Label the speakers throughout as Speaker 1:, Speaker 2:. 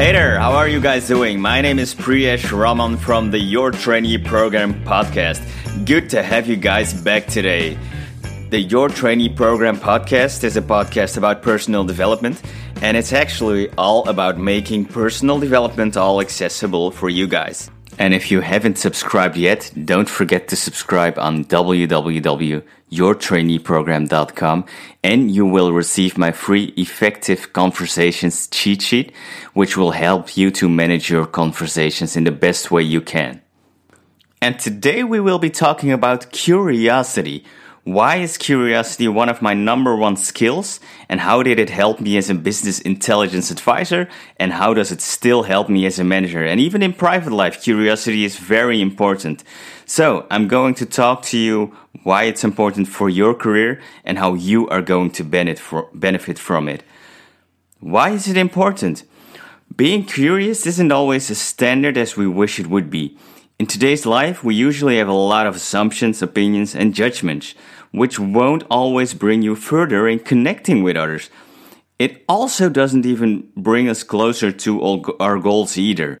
Speaker 1: Hey there, how are you guys doing? My name is Priyesh Raman from the Your Trainee Program podcast. Good to have you guys back today. The Your Trainee Program podcast is a podcast about personal development, and it's actually all about making personal development all accessible for you guys. And if you haven't subscribed yet, don't forget to subscribe on www.yourtraineeprogram.com and you will receive my free effective conversations cheat sheet, which will help you to manage your conversations in the best way you can. And today we will be talking about curiosity, why is curiosity one of my number one skills? And how did it help me as a business intelligence advisor? And how does it still help me as a manager? And even in private life, curiosity is very important. So I'm going to talk to you why it's important for your career and how you are going to benefit from it. Why is it important? Being curious isn't always as standard as we wish it would be. In today's life, we usually have a lot of assumptions, opinions, and judgments, which won't always bring you further in connecting with others. It also doesn't even bring us closer to our goals either.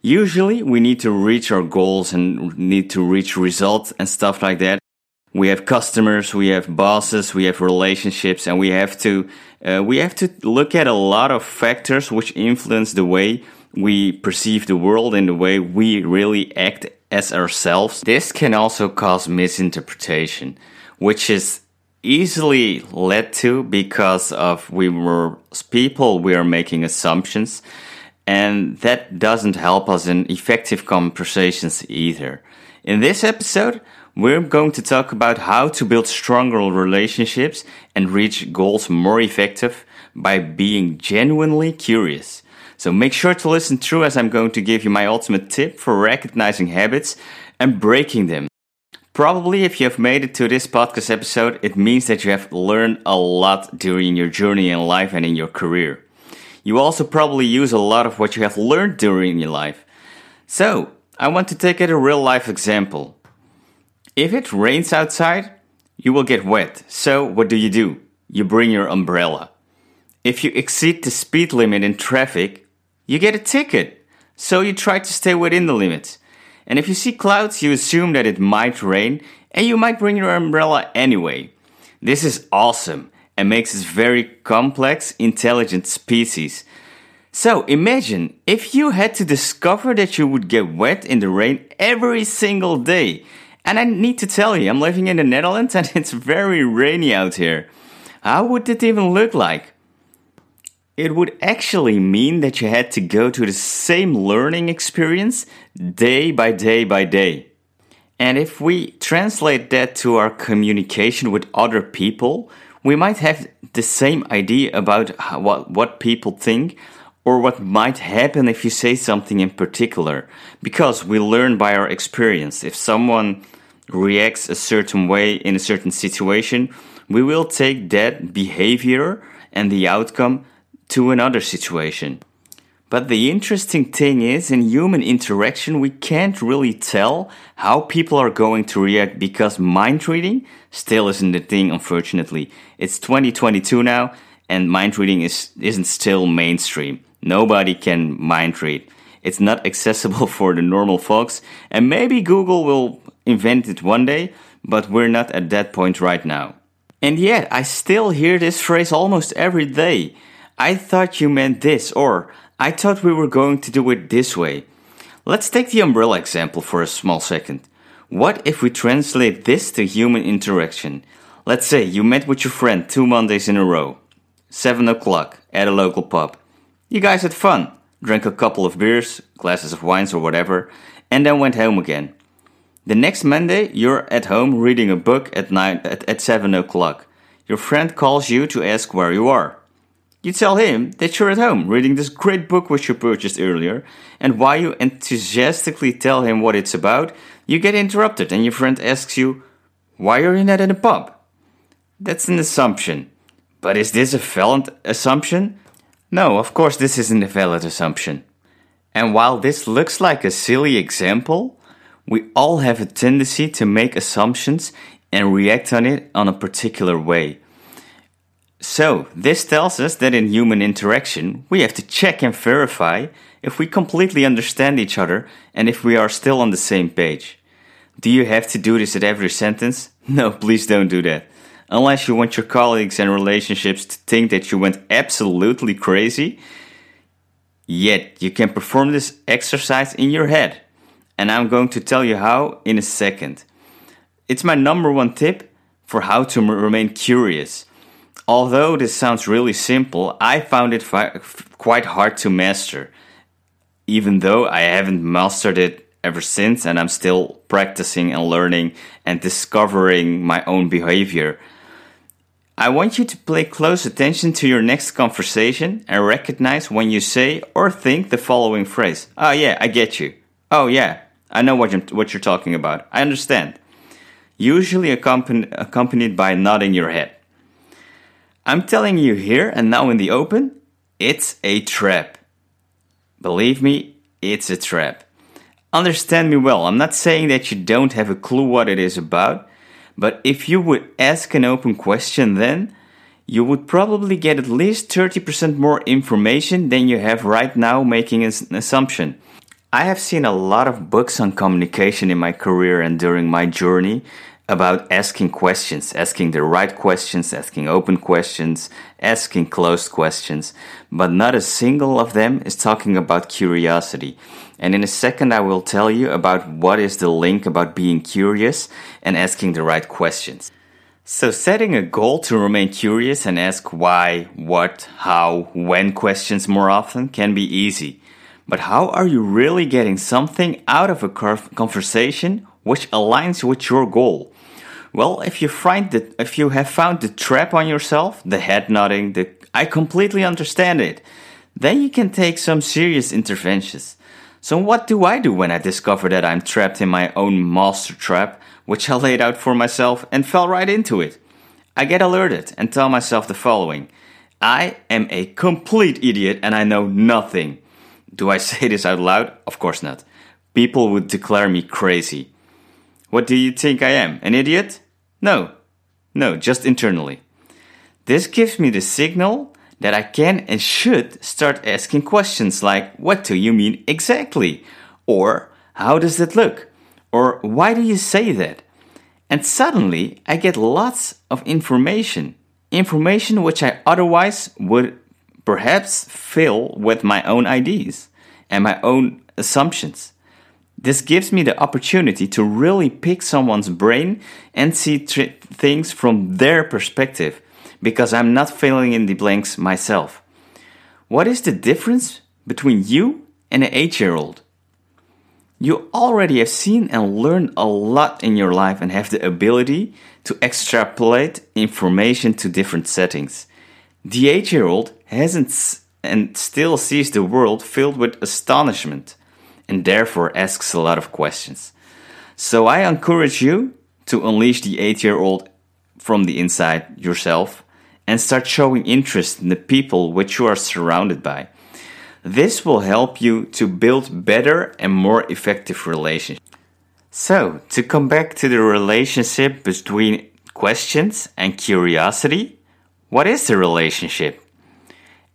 Speaker 1: Usually, we need to reach our goals and need to reach results and stuff like that. We have customers, we have bosses, we have relationships, and we have to uh, we have to look at a lot of factors which influence the way we perceive the world and the way we really act as ourselves, this can also cause misinterpretation, which is easily led to because of we were people we are making assumptions and that doesn't help us in effective conversations either. In this episode, we're going to talk about how to build stronger relationships and reach goals more effective by being genuinely curious. So make sure to listen through as I'm going to give you my ultimate tip for recognizing habits and breaking them. Probably, if you have made it to this podcast episode, it means that you have learned a lot during your journey in life and in your career. You also probably use a lot of what you have learned during your life. So, I want to take it a real life example. If it rains outside, you will get wet. So, what do you do? You bring your umbrella. If you exceed the speed limit in traffic, you get a ticket. So you try to stay within the limits. And if you see clouds, you assume that it might rain and you might bring your umbrella anyway. This is awesome and makes us very complex, intelligent species. So imagine if you had to discover that you would get wet in the rain every single day. And I need to tell you, I'm living in the Netherlands and it's very rainy out here. How would it even look like? It would actually mean that you had to go to the same learning experience day by day by day. And if we translate that to our communication with other people, we might have the same idea about what, what people think or what might happen if you say something in particular. Because we learn by our experience. If someone reacts a certain way in a certain situation, we will take that behavior and the outcome to another situation. But the interesting thing is, in human interaction, we can't really tell how people are going to react because mind reading still isn't a thing, unfortunately. It's 2022 now, and mind reading is, isn't still mainstream. Nobody can mind read. It's not accessible for the normal folks, and maybe Google will invent it one day, but we're not at that point right now. And yet, I still hear this phrase almost every day. I thought you meant this, or I thought we were going to do it this way. Let's take the umbrella example for a small second. What if we translate this to human interaction? Let's say you met with your friend two Mondays in a row. 7 o'clock at a local pub. You guys had fun, drank a couple of beers, glasses of wines or whatever, and then went home again. The next Monday, you're at home reading a book at, night, at, at 7 o'clock. Your friend calls you to ask where you are. You tell him that you're at home reading this great book which you purchased earlier, and while you enthusiastically tell him what it's about, you get interrupted and your friend asks you, Why are you not in a pub? That's an assumption. But is this a valid assumption? No, of course, this isn't a valid assumption. And while this looks like a silly example, we all have a tendency to make assumptions and react on it on a particular way. So, this tells us that in human interaction, we have to check and verify if we completely understand each other and if we are still on the same page. Do you have to do this at every sentence? No, please don't do that. Unless you want your colleagues and relationships to think that you went absolutely crazy, yet you can perform this exercise in your head. And I'm going to tell you how in a second. It's my number one tip for how to remain curious. Although this sounds really simple, I found it quite hard to master. Even though I haven't mastered it ever since, and I'm still practicing and learning and discovering my own behavior. I want you to pay close attention to your next conversation and recognize when you say or think the following phrase. Oh, yeah, I get you. Oh, yeah, I know what you're, what you're talking about. I understand. Usually accompanied by nodding your head. I'm telling you here and now in the open, it's a trap. Believe me, it's a trap. Understand me well, I'm not saying that you don't have a clue what it is about, but if you would ask an open question then, you would probably get at least 30% more information than you have right now making an assumption. I have seen a lot of books on communication in my career and during my journey, about asking questions, asking the right questions, asking open questions, asking closed questions, but not a single of them is talking about curiosity. And in a second, I will tell you about what is the link about being curious and asking the right questions. So, setting a goal to remain curious and ask why, what, how, when questions more often can be easy. But how are you really getting something out of a conversation which aligns with your goal? Well, if you find that if you have found the trap on yourself, the head nodding, the I completely understand it, then you can take some serious interventions. So what do I do when I discover that I'm trapped in my own master trap, which I laid out for myself and fell right into it? I get alerted and tell myself the following. I am a complete idiot and I know nothing. Do I say this out loud? Of course not. People would declare me crazy. What do you think I am? An idiot? No. No, just internally. This gives me the signal that I can and should start asking questions like, What do you mean exactly? Or, How does that look? Or, Why do you say that? And suddenly I get lots of information. Information which I otherwise would perhaps fill with my own ideas and my own assumptions. This gives me the opportunity to really pick someone's brain and see things from their perspective because I'm not filling in the blanks myself. What is the difference between you and an 8 year old? You already have seen and learned a lot in your life and have the ability to extrapolate information to different settings. The 8 year old hasn't and still sees the world filled with astonishment and therefore asks a lot of questions. So I encourage you to unleash the eight year old from the inside yourself and start showing interest in the people which you are surrounded by. This will help you to build better and more effective relationships. So, to come back to the relationship between questions and curiosity, what is the relationship?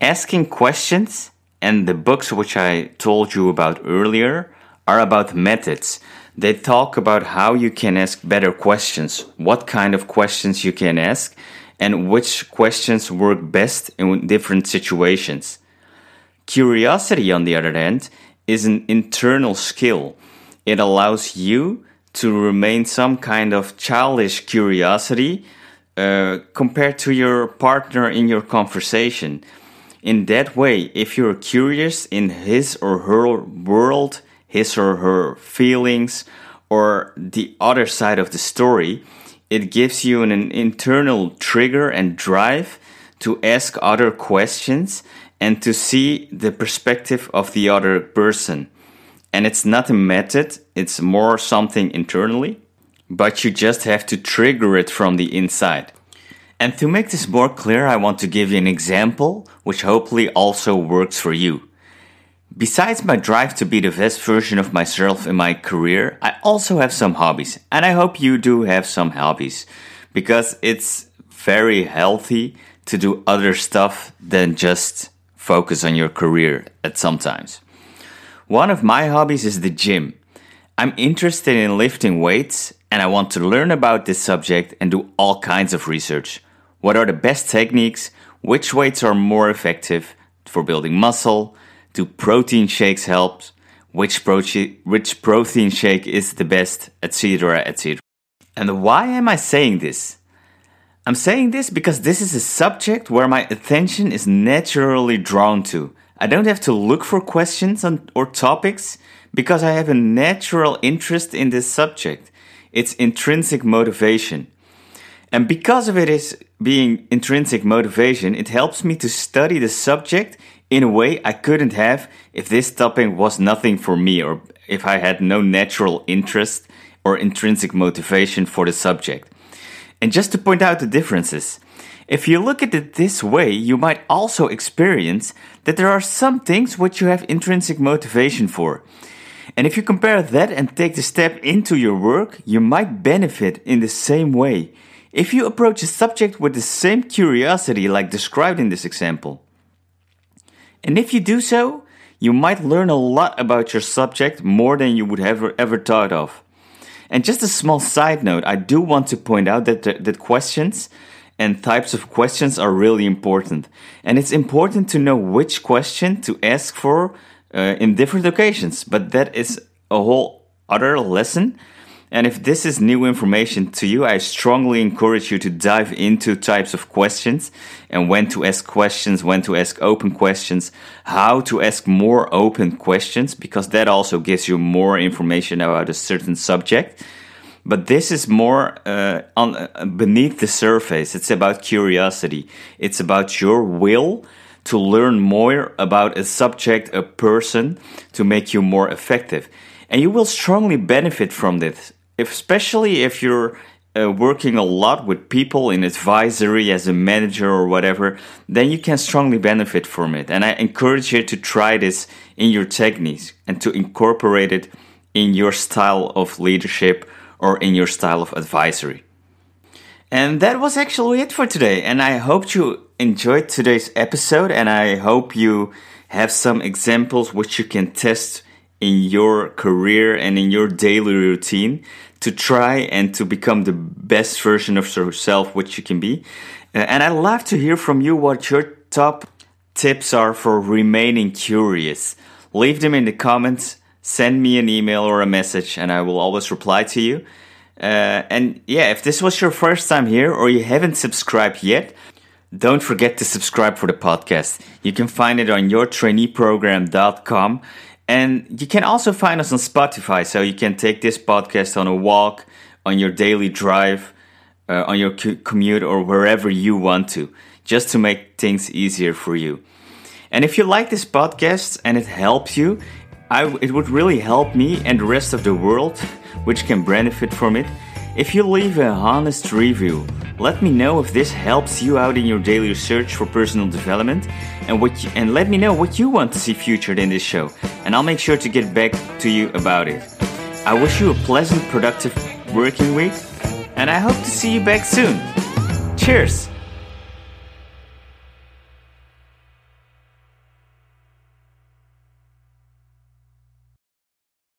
Speaker 1: Asking questions and the books which I told you about earlier are about methods. They talk about how you can ask better questions, what kind of questions you can ask, and which questions work best in different situations. Curiosity, on the other hand, is an internal skill. It allows you to remain some kind of childish curiosity uh, compared to your partner in your conversation in that way, if you're curious in his or her world, his or her feelings, or the other side of the story, it gives you an, an internal trigger and drive to ask other questions and to see the perspective of the other person. And it's not a method, it's more something internally, but you just have to trigger it from the inside. And to make this more clear, I want to give you an example which hopefully also works for you. Besides my drive to be the best version of myself in my career, I also have some hobbies. And I hope you do have some hobbies because it's very healthy to do other stuff than just focus on your career at sometimes. One of my hobbies is the gym. I'm interested in lifting weights and I want to learn about this subject and do all kinds of research. What are the best techniques? Which weights are more effective for building muscle? Do protein shakes help? Which, protein, which protein shake is the best, etc., etc. And why am I saying this? I'm saying this because this is a subject where my attention is naturally drawn to. I don't have to look for questions on, or topics because I have a natural interest in this subject. It's intrinsic motivation. And because of it is being intrinsic motivation, it helps me to study the subject in a way I couldn't have if this topic was nothing for me or if I had no natural interest or intrinsic motivation for the subject. And just to point out the differences, if you look at it this way, you might also experience that there are some things which you have intrinsic motivation for. And if you compare that and take the step into your work, you might benefit in the same way. If you approach a subject with the same curiosity like described in this example. And if you do so, you might learn a lot about your subject more than you would have ever, ever thought of. And just a small side note, I do want to point out that, that questions and types of questions are really important. And it's important to know which question to ask for uh, in different occasions. But that is a whole other lesson. And if this is new information to you, I strongly encourage you to dive into types of questions and when to ask questions, when to ask open questions, how to ask more open questions, because that also gives you more information about a certain subject. But this is more uh, on, uh, beneath the surface. It's about curiosity. It's about your will to learn more about a subject, a person, to make you more effective. And you will strongly benefit from this especially if you're uh, working a lot with people in advisory as a manager or whatever, then you can strongly benefit from it. And I encourage you to try this in your techniques and to incorporate it in your style of leadership or in your style of advisory. And that was actually it for today. And I hope you enjoyed today's episode and I hope you have some examples which you can test in your career and in your daily routine to try and to become the best version of yourself which you can be. Uh, and I'd love to hear from you what your top tips are for remaining curious. Leave them in the comments, send me an email or a message, and I will always reply to you. Uh, and yeah, if this was your first time here or you haven't subscribed yet, don't forget to subscribe for the podcast. You can find it on yourtraineeprogram.com and you can also find us on Spotify, so you can take this podcast on a walk, on your daily drive, uh, on your commute, or wherever you want to, just to make things easier for you. And if you like this podcast and it helps you, it would really help me and the rest of the world, which can benefit from it, if you leave a honest review. Let me know if this helps you out in your daily search for personal development and what you, and let me know what you want to see featured in this show and I'll make sure to get back to you about it. I wish you a pleasant productive working week and I hope to see you back soon. Cheers.